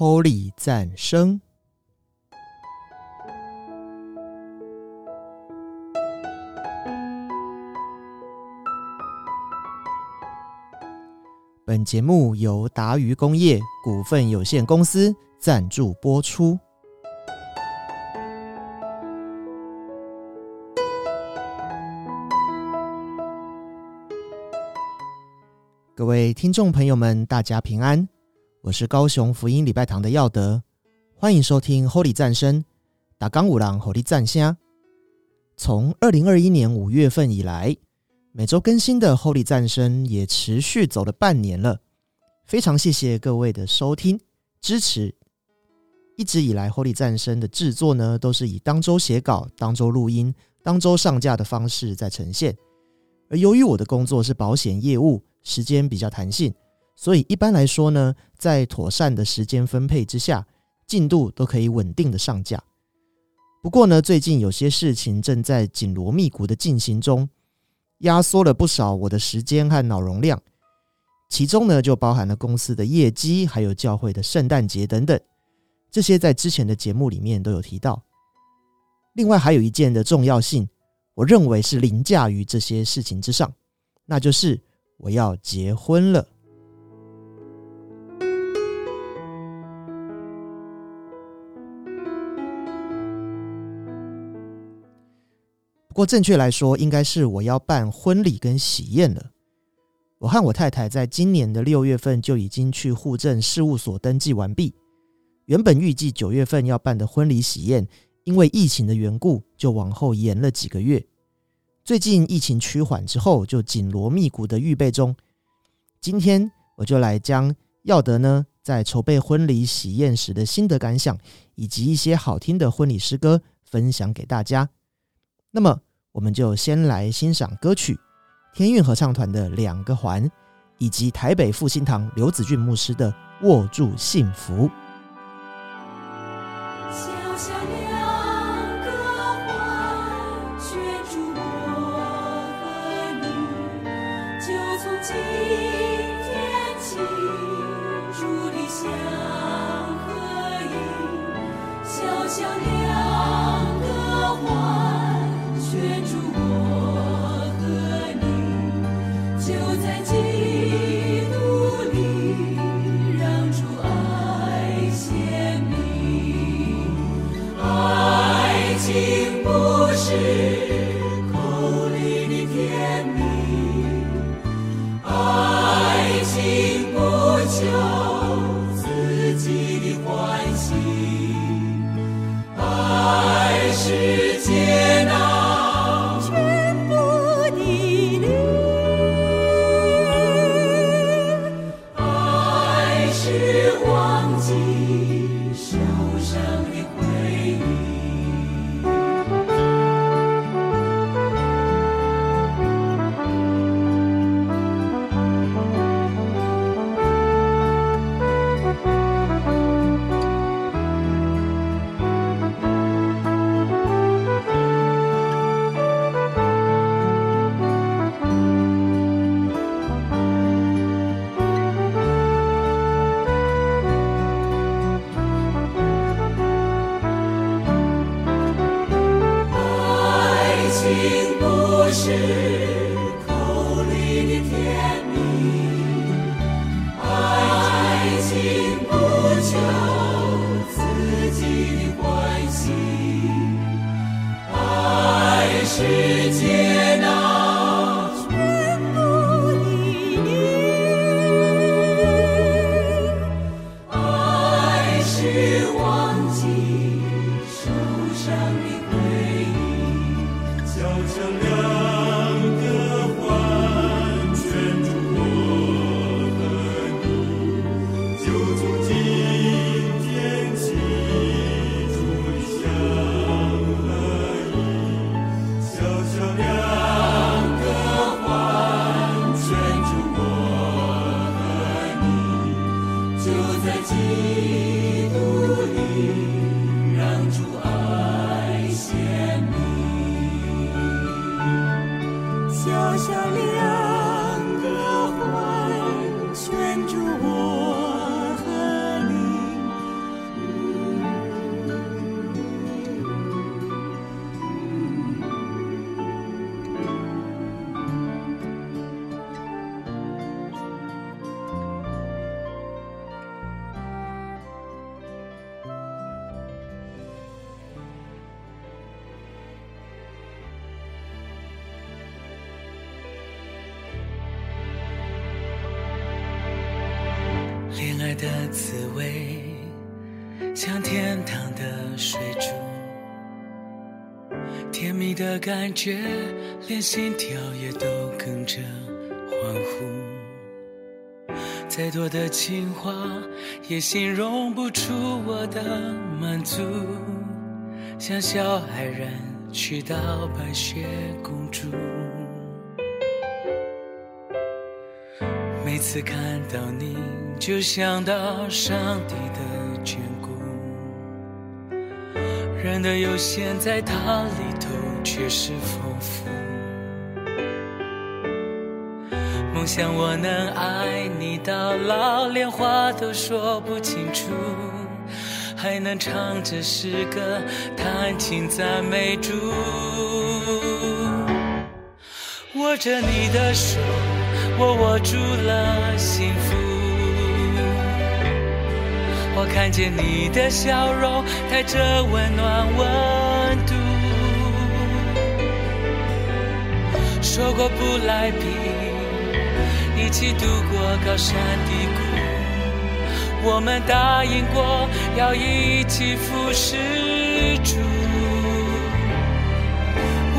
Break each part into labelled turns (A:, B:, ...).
A: Holy 赞声。本节目由达渝工业股份有限公司赞助播出。各位听众朋友们，大家平安，我是高雄福音礼拜堂的耀德，欢迎收听 Holy 战声，打刚五郎 Holy 战虾。从二零二一年五月份以来。每周更新的《Holy 战声》也持续走了半年了，非常谢谢各位的收听支持。一直以来，《Holy 战声》的制作呢，都是以当周写稿、当周录音、当周上架的方式在呈现。而由于我的工作是保险业务，时间比较弹性，所以一般来说呢，在妥善的时间分配之下，进度都可以稳定的上架。不过呢，最近有些事情正在紧锣密鼓的进行中。压缩了不少我的时间和脑容量，其中呢就包含了公司的业绩，还有教会的圣诞节等等，这些在之前的节目里面都有提到。另外还有一件的重要性，我认为是凌驾于这些事情之上，那就是我要结婚了。过，正确来说，应该是我要办婚礼跟喜宴了。我和我太太在今年的六月份就已经去户政事务所登记完毕。原本预计九月份要办的婚礼喜宴，因为疫情的缘故，就往后延了几个月。最近疫情趋缓之后，就紧锣密鼓的预备中。今天我就来将耀德呢在筹备婚礼喜宴时的心得感想，以及一些好听的婚礼诗歌分享给大家。那么。我们就先来欣赏歌曲天韵合唱团的两个环以及台北复兴堂刘子俊牧师的握住幸福。
B: 小两个环圈住我和你就从今天起两个环愿祖国 you.
C: 的滋味，像天堂的水珠，甜蜜的感觉，连心跳也都跟着欢呼。再多的情话，也形容不出我的满足，像小矮人娶到白雪公主。每次看到你，就想到上帝的眷顾。人的有限，在他里头却是丰富。梦想我能爱你到老，连话都说不清楚，还能唱着诗歌，弹琴赞美主。握着你的手。我握住了幸福，我看见你的笑容，带着温暖温度。说过不来比，一起度过高山低谷。我们答应过要一起服侍住，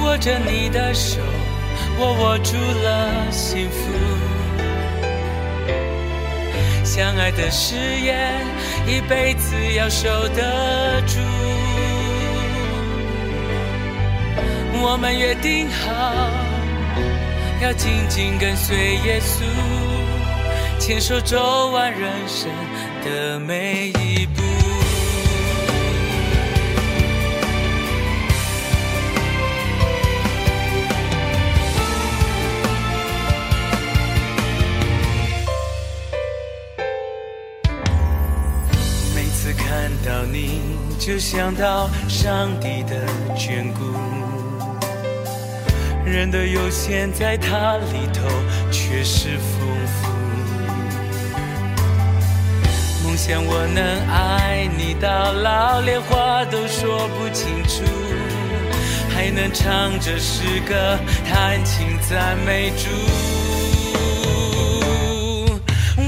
C: 握着你的手。我握住了幸福，相爱的誓言，一辈子要守得住。我们约定好，要紧紧跟随耶稣，牵手走完人生的每一步。就想到上帝的眷顾，人的有限在他里头却是丰富。梦想我能爱你到老，连话都说不清楚，还能唱着诗歌，弹琴赞美主。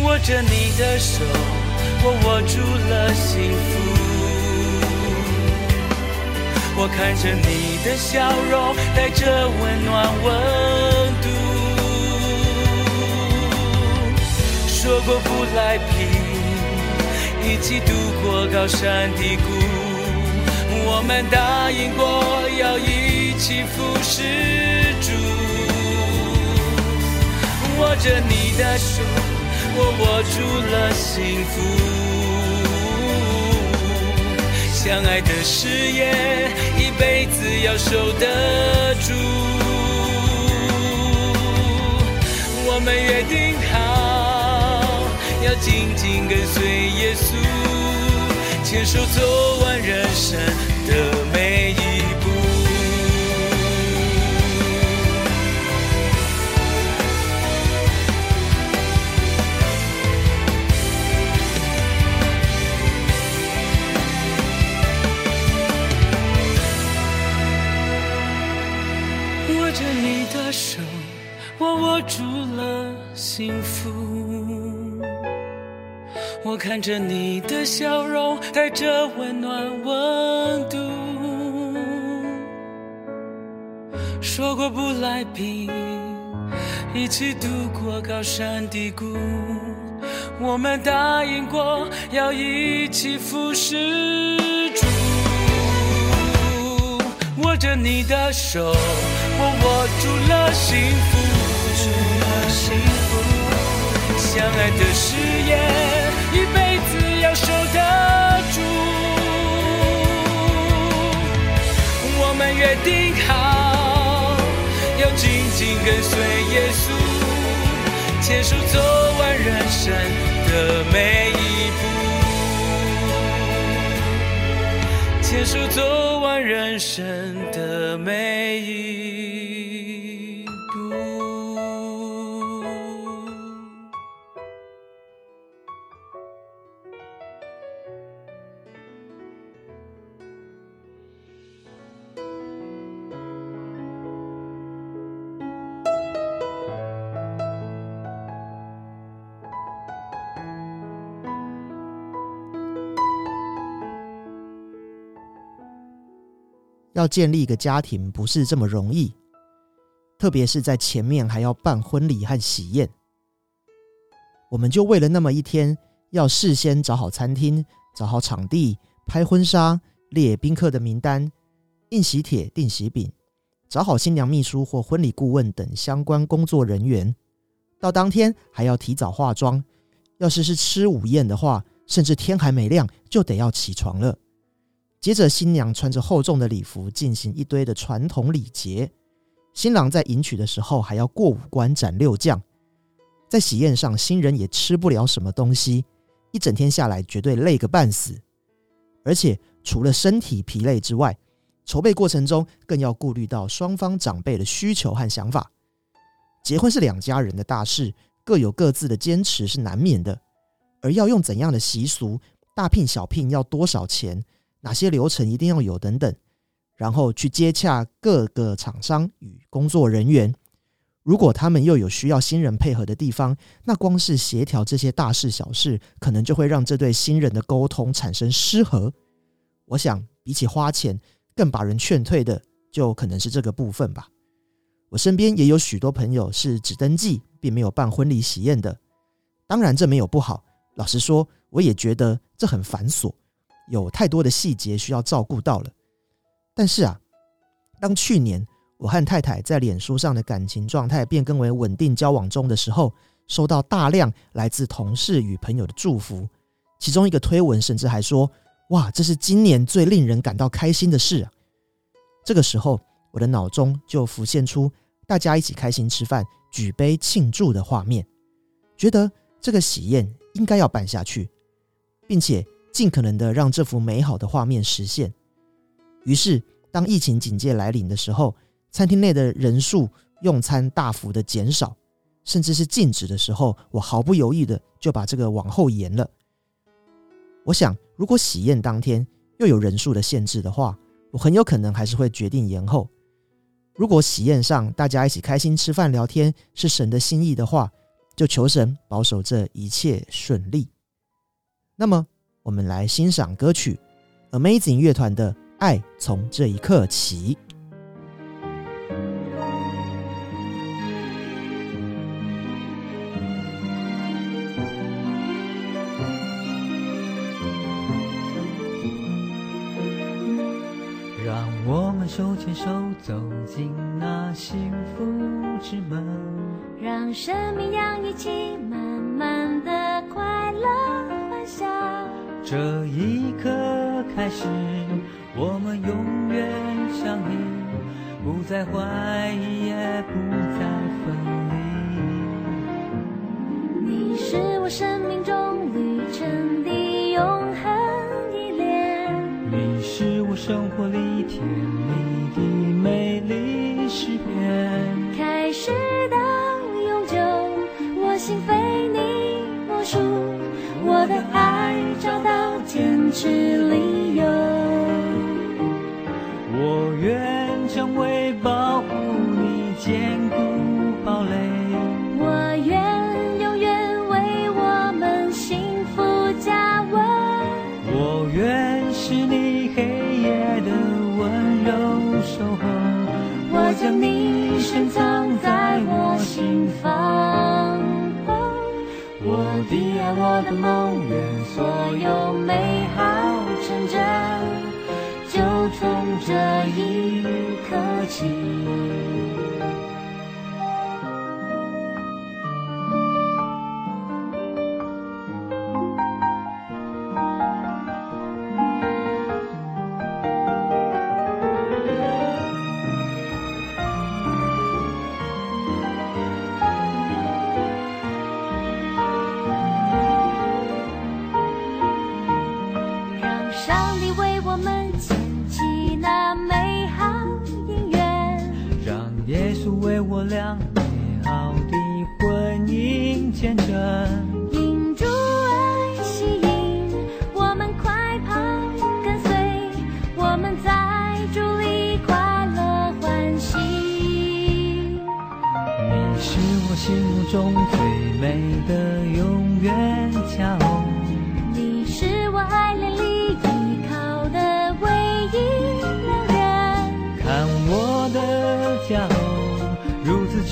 C: 握着你的手，我握住了幸福。我看着你的笑容，带着温暖温度。说过不来拼，一起度过高山低谷。我们答应过要一起服侍主。握着你的手，我握住了幸福。相爱的誓言，一辈子要守得住。我们约定好，要紧紧跟随耶稣，牵手走完人生的每一我看着你的笑容，带着温暖温度。说过不来比，一起度过高山低谷。我们答应过要一起服侍主，握着你的手，我握住了。幸福，相爱的誓言，一辈子要守得住。我们约定好，要紧紧跟随耶稣，牵手走完人生的每一步，牵手走完人生的每一。
A: 要建立一个家庭不是这么容易，特别是在前面还要办婚礼和喜宴。我们就为了那么一天，要事先找好餐厅、找好场地、拍婚纱、列宾客的名单、印喜帖、订喜饼。找好新娘秘书或婚礼顾问等相关工作人员，到当天还要提早化妆。要是是吃午宴的话，甚至天还没亮就得要起床了。接着，新娘穿着厚重的礼服进行一堆的传统礼节。新郎在迎娶的时候还要过五关斩六将。在喜宴上，新人也吃不了什么东西，一整天下来绝对累个半死。而且，除了身体疲累之外，筹备过程中，更要顾虑到双方长辈的需求和想法。结婚是两家人的大事，各有各自的坚持是难免的。而要用怎样的习俗，大聘小聘要多少钱，哪些流程一定要有等等，然后去接洽各个厂商与工作人员。如果他们又有需要新人配合的地方，那光是协调这些大事小事，可能就会让这对新人的沟通产生失和。我想，比起花钱。更把人劝退的，就可能是这个部分吧。我身边也有许多朋友是只登记，并没有办婚礼喜宴的。当然，这没有不好。老实说，我也觉得这很繁琐，有太多的细节需要照顾到了。但是啊，当去年我和太太在脸书上的感情状态变更为稳定交往中的时候，收到大量来自同事与朋友的祝福，其中一个推文甚至还说。哇，这是今年最令人感到开心的事啊！这个时候，我的脑中就浮现出大家一起开心吃饭、举杯庆祝的画面，觉得这个喜宴应该要办下去，并且尽可能的让这幅美好的画面实现。于是，当疫情警戒来临的时候，餐厅内的人数用餐大幅的减少，甚至是禁止的时候，我毫不犹豫的就把这个往后延了。我想，如果喜宴当天又有人数的限制的话，我很有可能还是会决定延后。如果喜宴上大家一起开心吃饭聊天是神的心意的话，就求神保守这一切顺利。那么，我们来欣赏歌曲 Amazing 乐团的《爱从这一刻起》。
D: 的梦愿所有美好成真就从这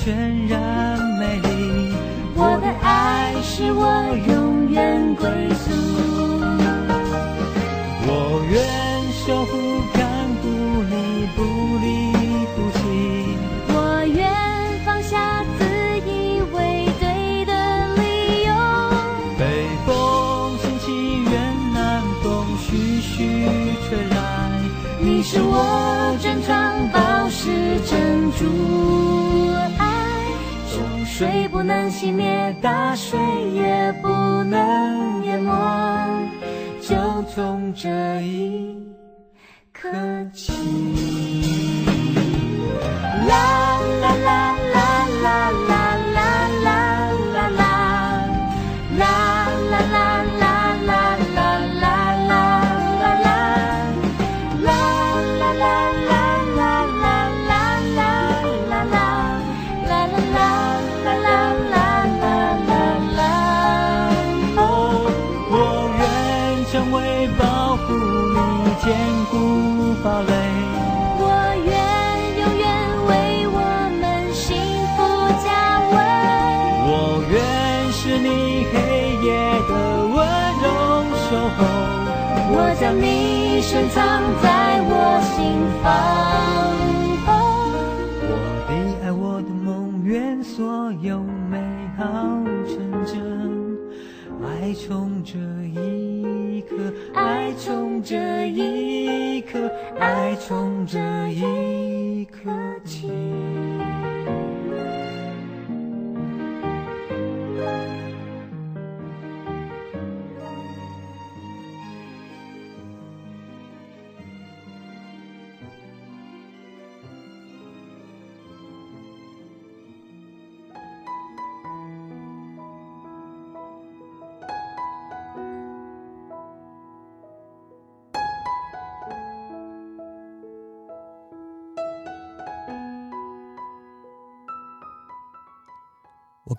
D: 全然美丽。我的爱是我永远归宿。水不能熄灭，大水也不能淹没，就从这一你深藏在我心房。我的爱，我的梦，愿所有美好成真。爱从这一刻，爱从这一刻，爱从这一刻起。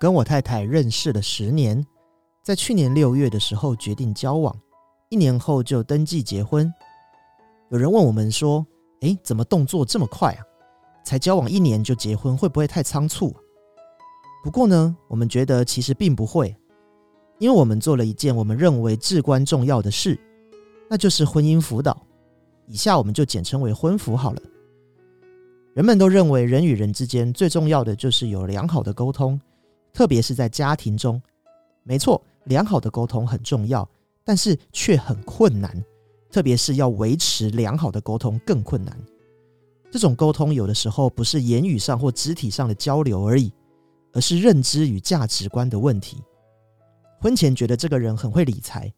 A: 跟我太太认识了十年，在去年六月的时候决定交往，一年后就登记结婚。有人问我们说：“诶，怎么动作这么快啊？才交往一年就结婚，会不会太仓促？”不过呢，我们觉得其实并不会，因为我们做了一件我们认为至关重要的事，那就是婚姻辅导。以下我们就简称为婚辅好了。人们都认为人与人之间最重要的就是有良好的沟通。特别是在家庭中，没错，良好的沟通很重要，但是却很困难。特别是要维持良好的沟通更困难。这种沟通有的时候不是言语上或肢体上的交流而已，而是认知与价值观的问题。婚前觉得这个人很会理财，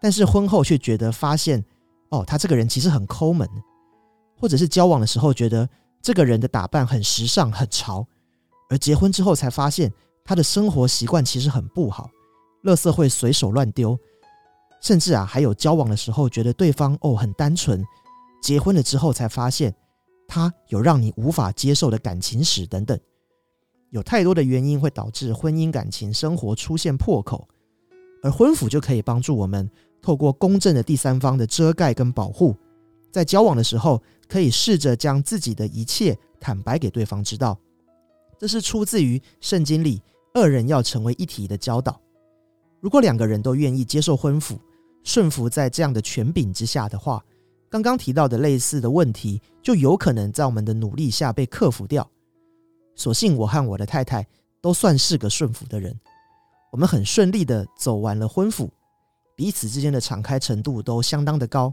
A: 但是婚后却觉得发现，哦，他这个人其实很抠门，或者是交往的时候觉得这个人的打扮很时尚、很潮，而结婚之后才发现。他的生活习惯其实很不好，垃圾会随手乱丢，甚至啊还有交往的时候觉得对方哦很单纯，结婚了之后才发现他有让你无法接受的感情史等等，有太多的原因会导致婚姻感情生活出现破口，而婚辅就可以帮助我们透过公正的第三方的遮盖跟保护，在交往的时候可以试着将自己的一切坦白给对方知道，这是出自于圣经里。二人要成为一体的教导。如果两个人都愿意接受婚服，顺服在这样的权柄之下的话，刚刚提到的类似的问题就有可能在我们的努力下被克服掉。所幸我和我的太太都算是个顺服的人，我们很顺利的走完了婚服，彼此之间的敞开程度都相当的高。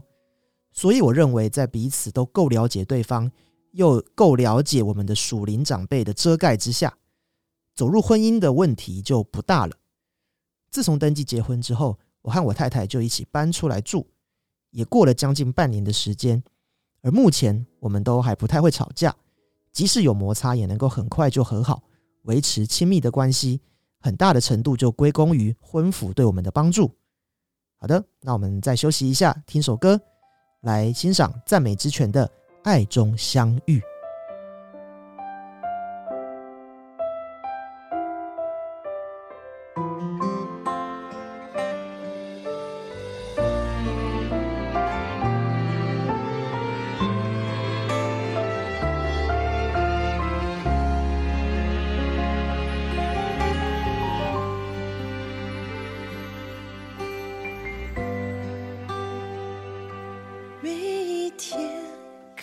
A: 所以我认为，在彼此都够了解对方，又够了解我们的属灵长辈的遮盖之下。走入婚姻的问题就不大了。自从登记结婚之后，我和我太太就一起搬出来住，也过了将近半年的时间。而目前我们都还不太会吵架，即使有摩擦，也能够很快就和好，维持亲密的关系。很大的程度就归功于婚服对我们的帮助。好的，那我们再休息一下，听首歌，来欣赏赞美之泉的《爱中相遇》。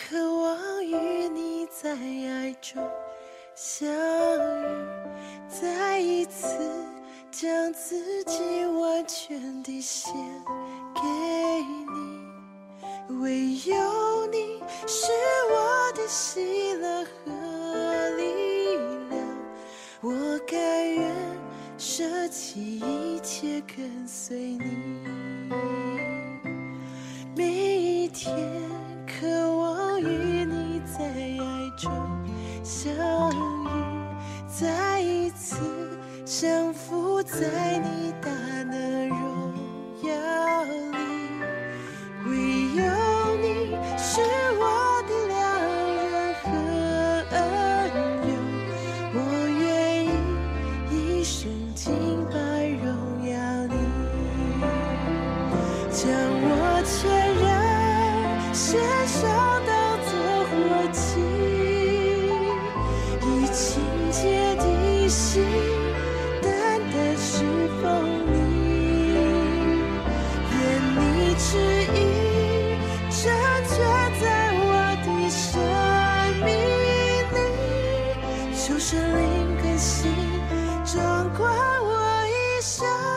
E: 渴望与你在爱中相遇，再一次将自己完全地献给你，唯有你是我的喜乐和力量，我甘愿舍弃一切跟随你。每一天渴望相遇，再一次降服在你大里，求神灵更新，掌管我一生。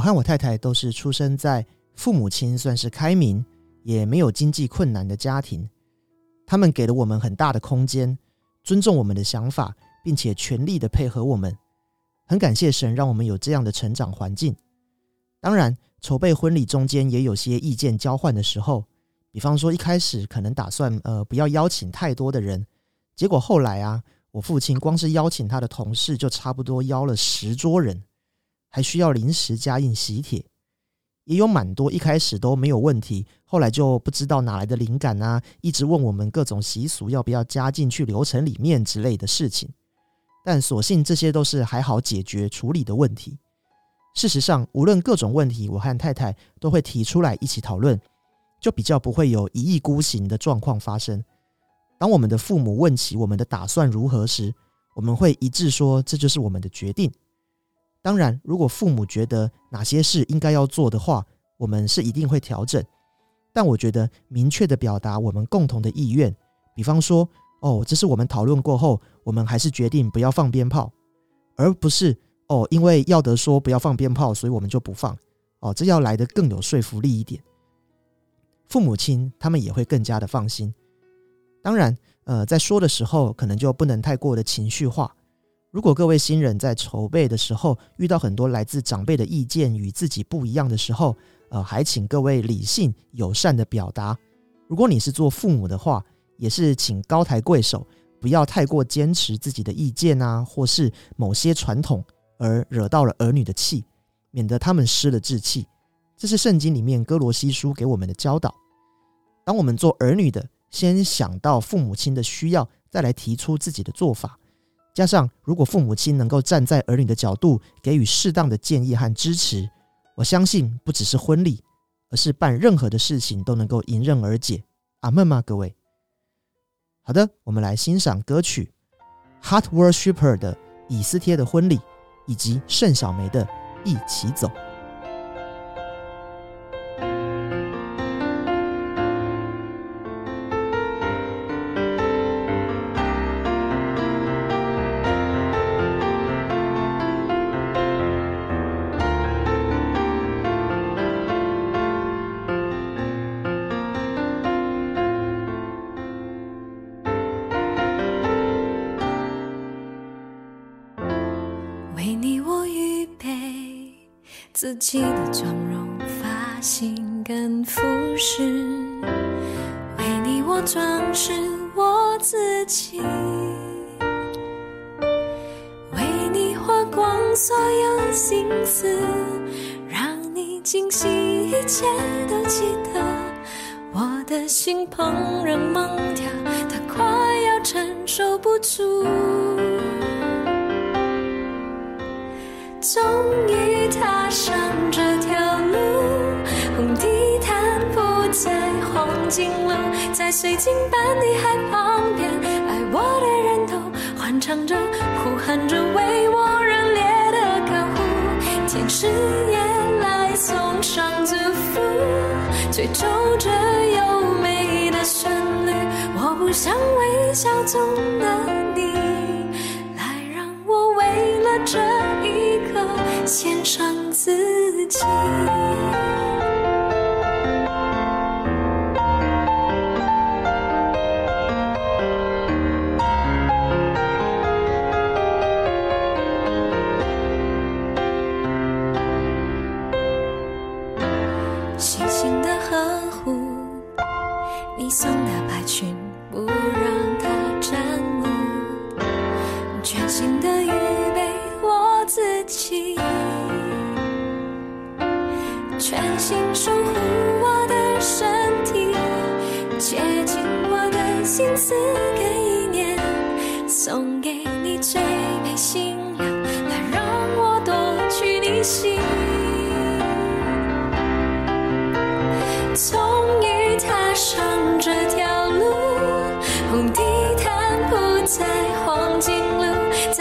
E: 我和我
A: 太太都是出生在父母亲算是开明，也没有经济困难的家庭。他们给了我们很大的空间，尊重我们的想法，并且全力的配合我们。很感谢神让我们有这样的成长环境。当然，筹备婚礼中间也有些意见交换的时候，比方说一开始可能打算呃不要邀请太多的人，结果后来啊，我父亲光是邀请他的同事就差不多邀了十桌人，还需要临时加印喜帖。也有蛮多一开始都没有问题，后来就不知道哪来的灵感啊，一直问我们各种习俗要不要加进去流程里面之类的事情。但所幸这些都是还好解决处理的问题。事实上，无论各种问题，我和太太都会提出来一起讨论，就比较不会有一意孤行的状况发生。当我们的父母问起我们的打算如何时，我们会一致说这就是我们的决定。当然，如果父母觉得哪些事应该要做的话，我们是一定会调整。但我觉得明确的表达我们共同的意愿，比方说，哦，这是我们讨论过后，我们还是决定不要放鞭炮，而不是哦，因为耀德说不要放鞭炮，所以我们就不放。哦，这要来的更有说服力一点。父母亲他们也会更加的放心。当然，呃，在说的时候，可能就不能太过的情绪化。如果各位新人在筹备的时候遇到很多来自长辈的意见与自己不一样的时候，呃，还请各位理性友善的表达。如果你是做父母的话，也是请高抬贵手，不要太过坚持自己的意见啊，或是某些传统而惹到了儿女的气，免得他们失了志气。这是圣经里面哥罗西书给我们的教导。当我们做儿女的，先想到父母亲的需要，再来提出自己的做法。加上，如果父母亲能够站在儿女的角度，给予适当的建议和支持，我相信不只是婚礼，而是办任何的事情都能够迎刃而解。阿门吗，各位？好的，我们来欣赏歌曲《Heart Worshipper》的以斯帖的婚礼，以及盛小梅的一起走。
B: 唱着、呼喊着，为我热烈的高呼。天使也来送上祝福，吹奏着优美的旋律。我不想微笑中的你，来让我为了这一刻献上自己。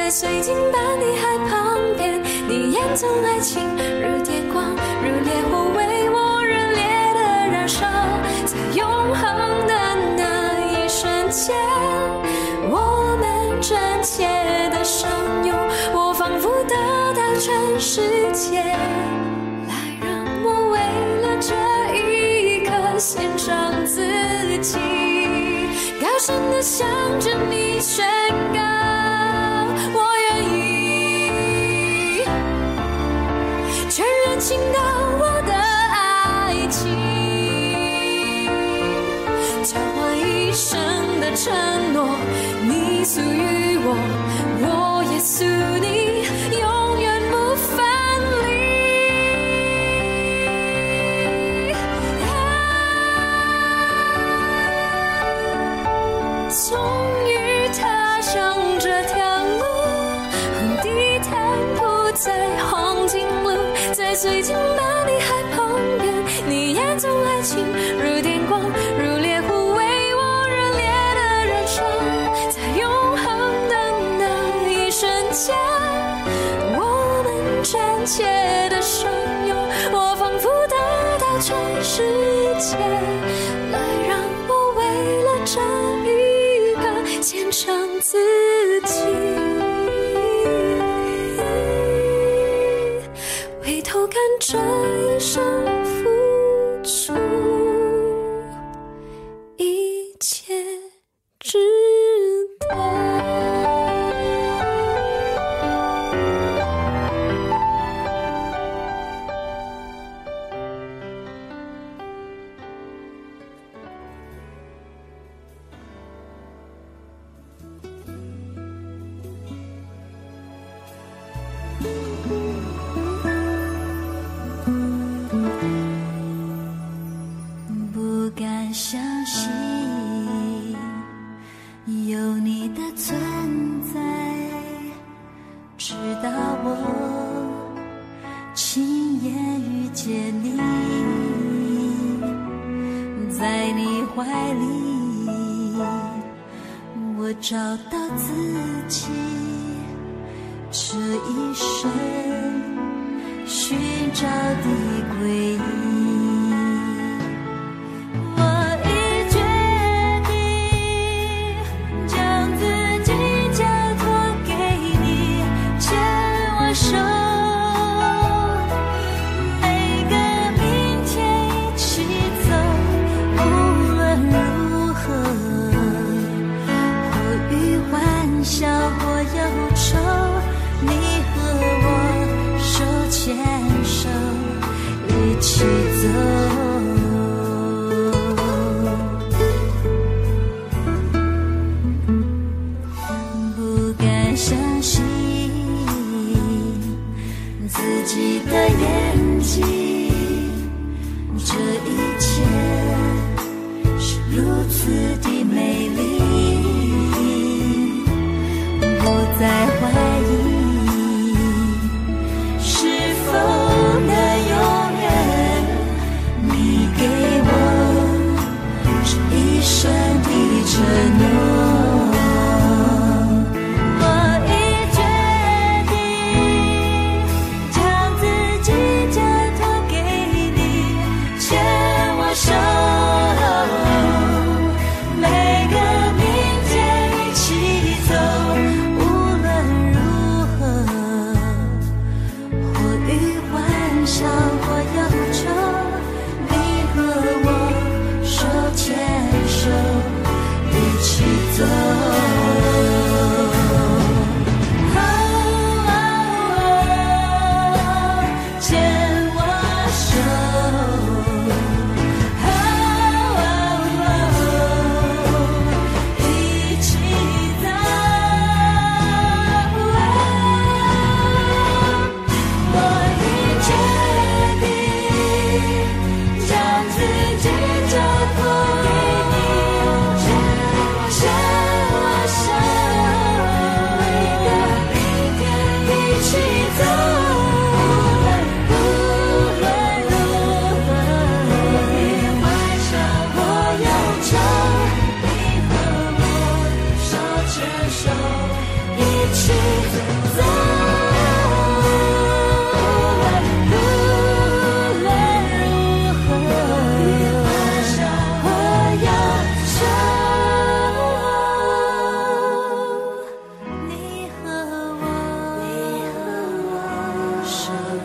B: 在水晶般的海旁边，你眼中爱情如电光，如烈火，为我热烈的燃烧，在永恒的那一瞬间，我们真切的相拥，我仿佛得到全世界。来让我为了这一刻献上自己，高声的向着你宣告，警告我的爱情，交换一生的承诺，你属于我。最近的你还捧边你眼中爱情如电光如烈火为我热烈的燃烧。在永恒的那一瞬间我们真切的相拥我仿佛得到全世界来让我为了这一刻献上自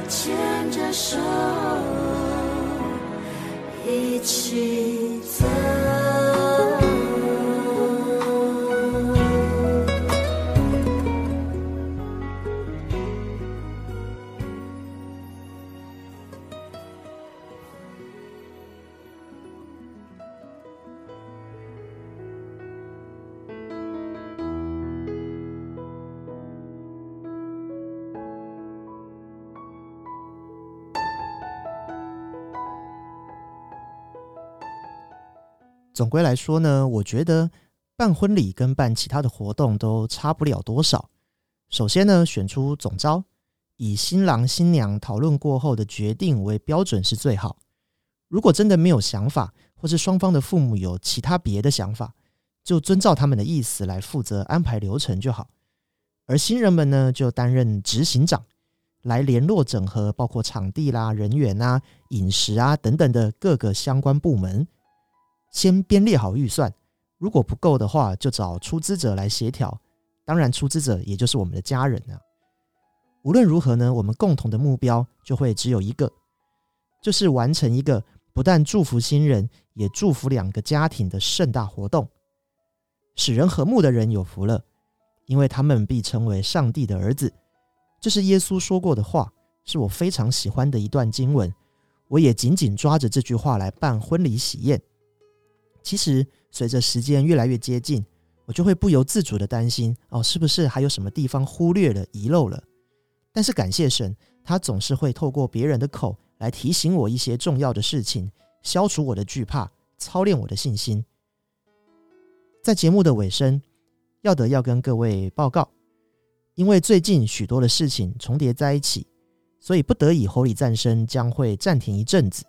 E: 牵着手一起
A: 总归来说呢，我觉得办婚礼跟办其他的活动都差不了多少。首先呢，选出总招，以新郎新娘讨论过后的决定为标准是最好。如果真的没有想法，或是双方的父母有其他别的想法，就遵照他们的意思来负责安排流程就好。而新人们呢，就担任执行长，来联络整合包括场地啦、人员啊、饮食啊等等的各个相关部门，先编列好预算。如果不够的话，就找出资者来协调。当然，出资者也就是我们的家人啊。无论如何呢，我们共同的目标就会只有一个，就是完成一个不但祝福新人，也祝福两个家庭的盛大活动。使人和睦的人有福了，因为他们必成为上帝的儿子。这是耶稣说过的话，是我非常喜欢的一段经文。我也紧紧抓着这句话来办婚礼喜宴。其实，随着时间越来越接近，我就会不由自主的担心哦，是不是还有什么地方忽略了、遗漏了？但是感谢神，他总是会透过别人的口来提醒我一些重要的事情，消除我的惧怕，操练我的信心。在节目的尾声，耀德要跟各位报告，因为最近许多的事情重叠在一起，所以不得已，侯礼战声将会暂停一阵子，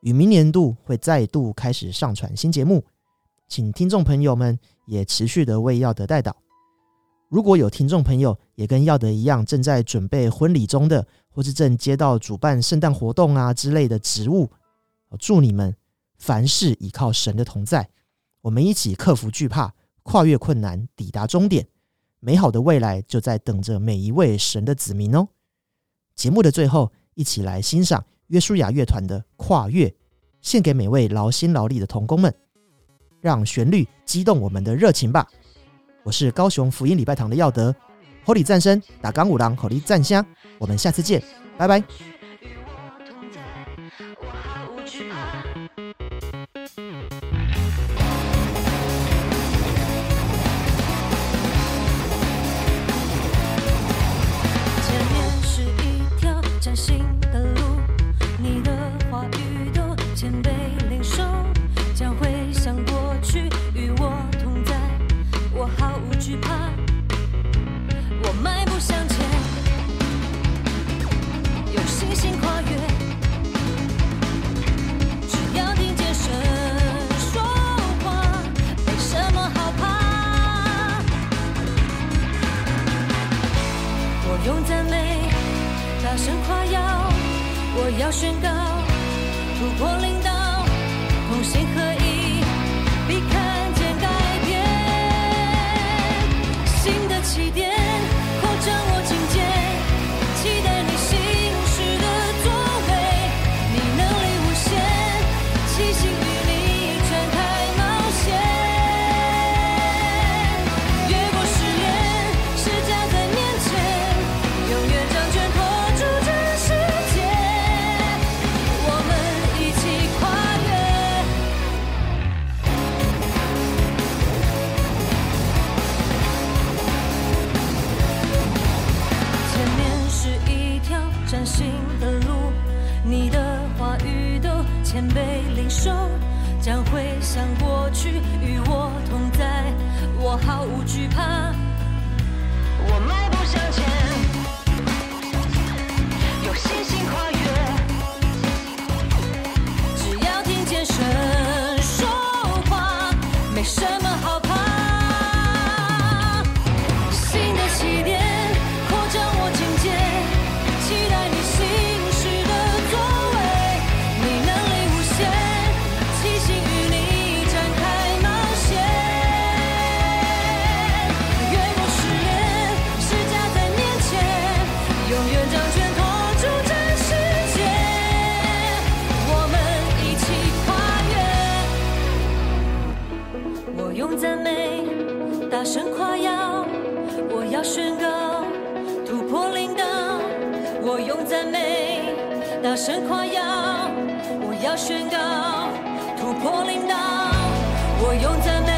A: 与明年度会再度开始上传新节目，请听众朋友们也持续的为耀德代祷。如果有听众朋友也跟耀德一样正在准备婚礼中的，或是正接到主办圣诞活动啊之类的职务，祝你们凡事依靠神的同在。我们一起克服惧怕，跨越困难，抵达终点。美好的未来就在等着每一位神的子民哦。节目的最后，一起来欣赏约书亚乐团的《跨越》，献给每位劳心劳力的童工们，让旋律激动我们的热情吧。我是高雄福音礼拜堂的耀德，火力战声打钢五郎，火力战香。我们下次见，拜拜。
D: 我
B: 要宣告突破零我用赞美大声夸耀，我要宣告突破领导。我用赞美。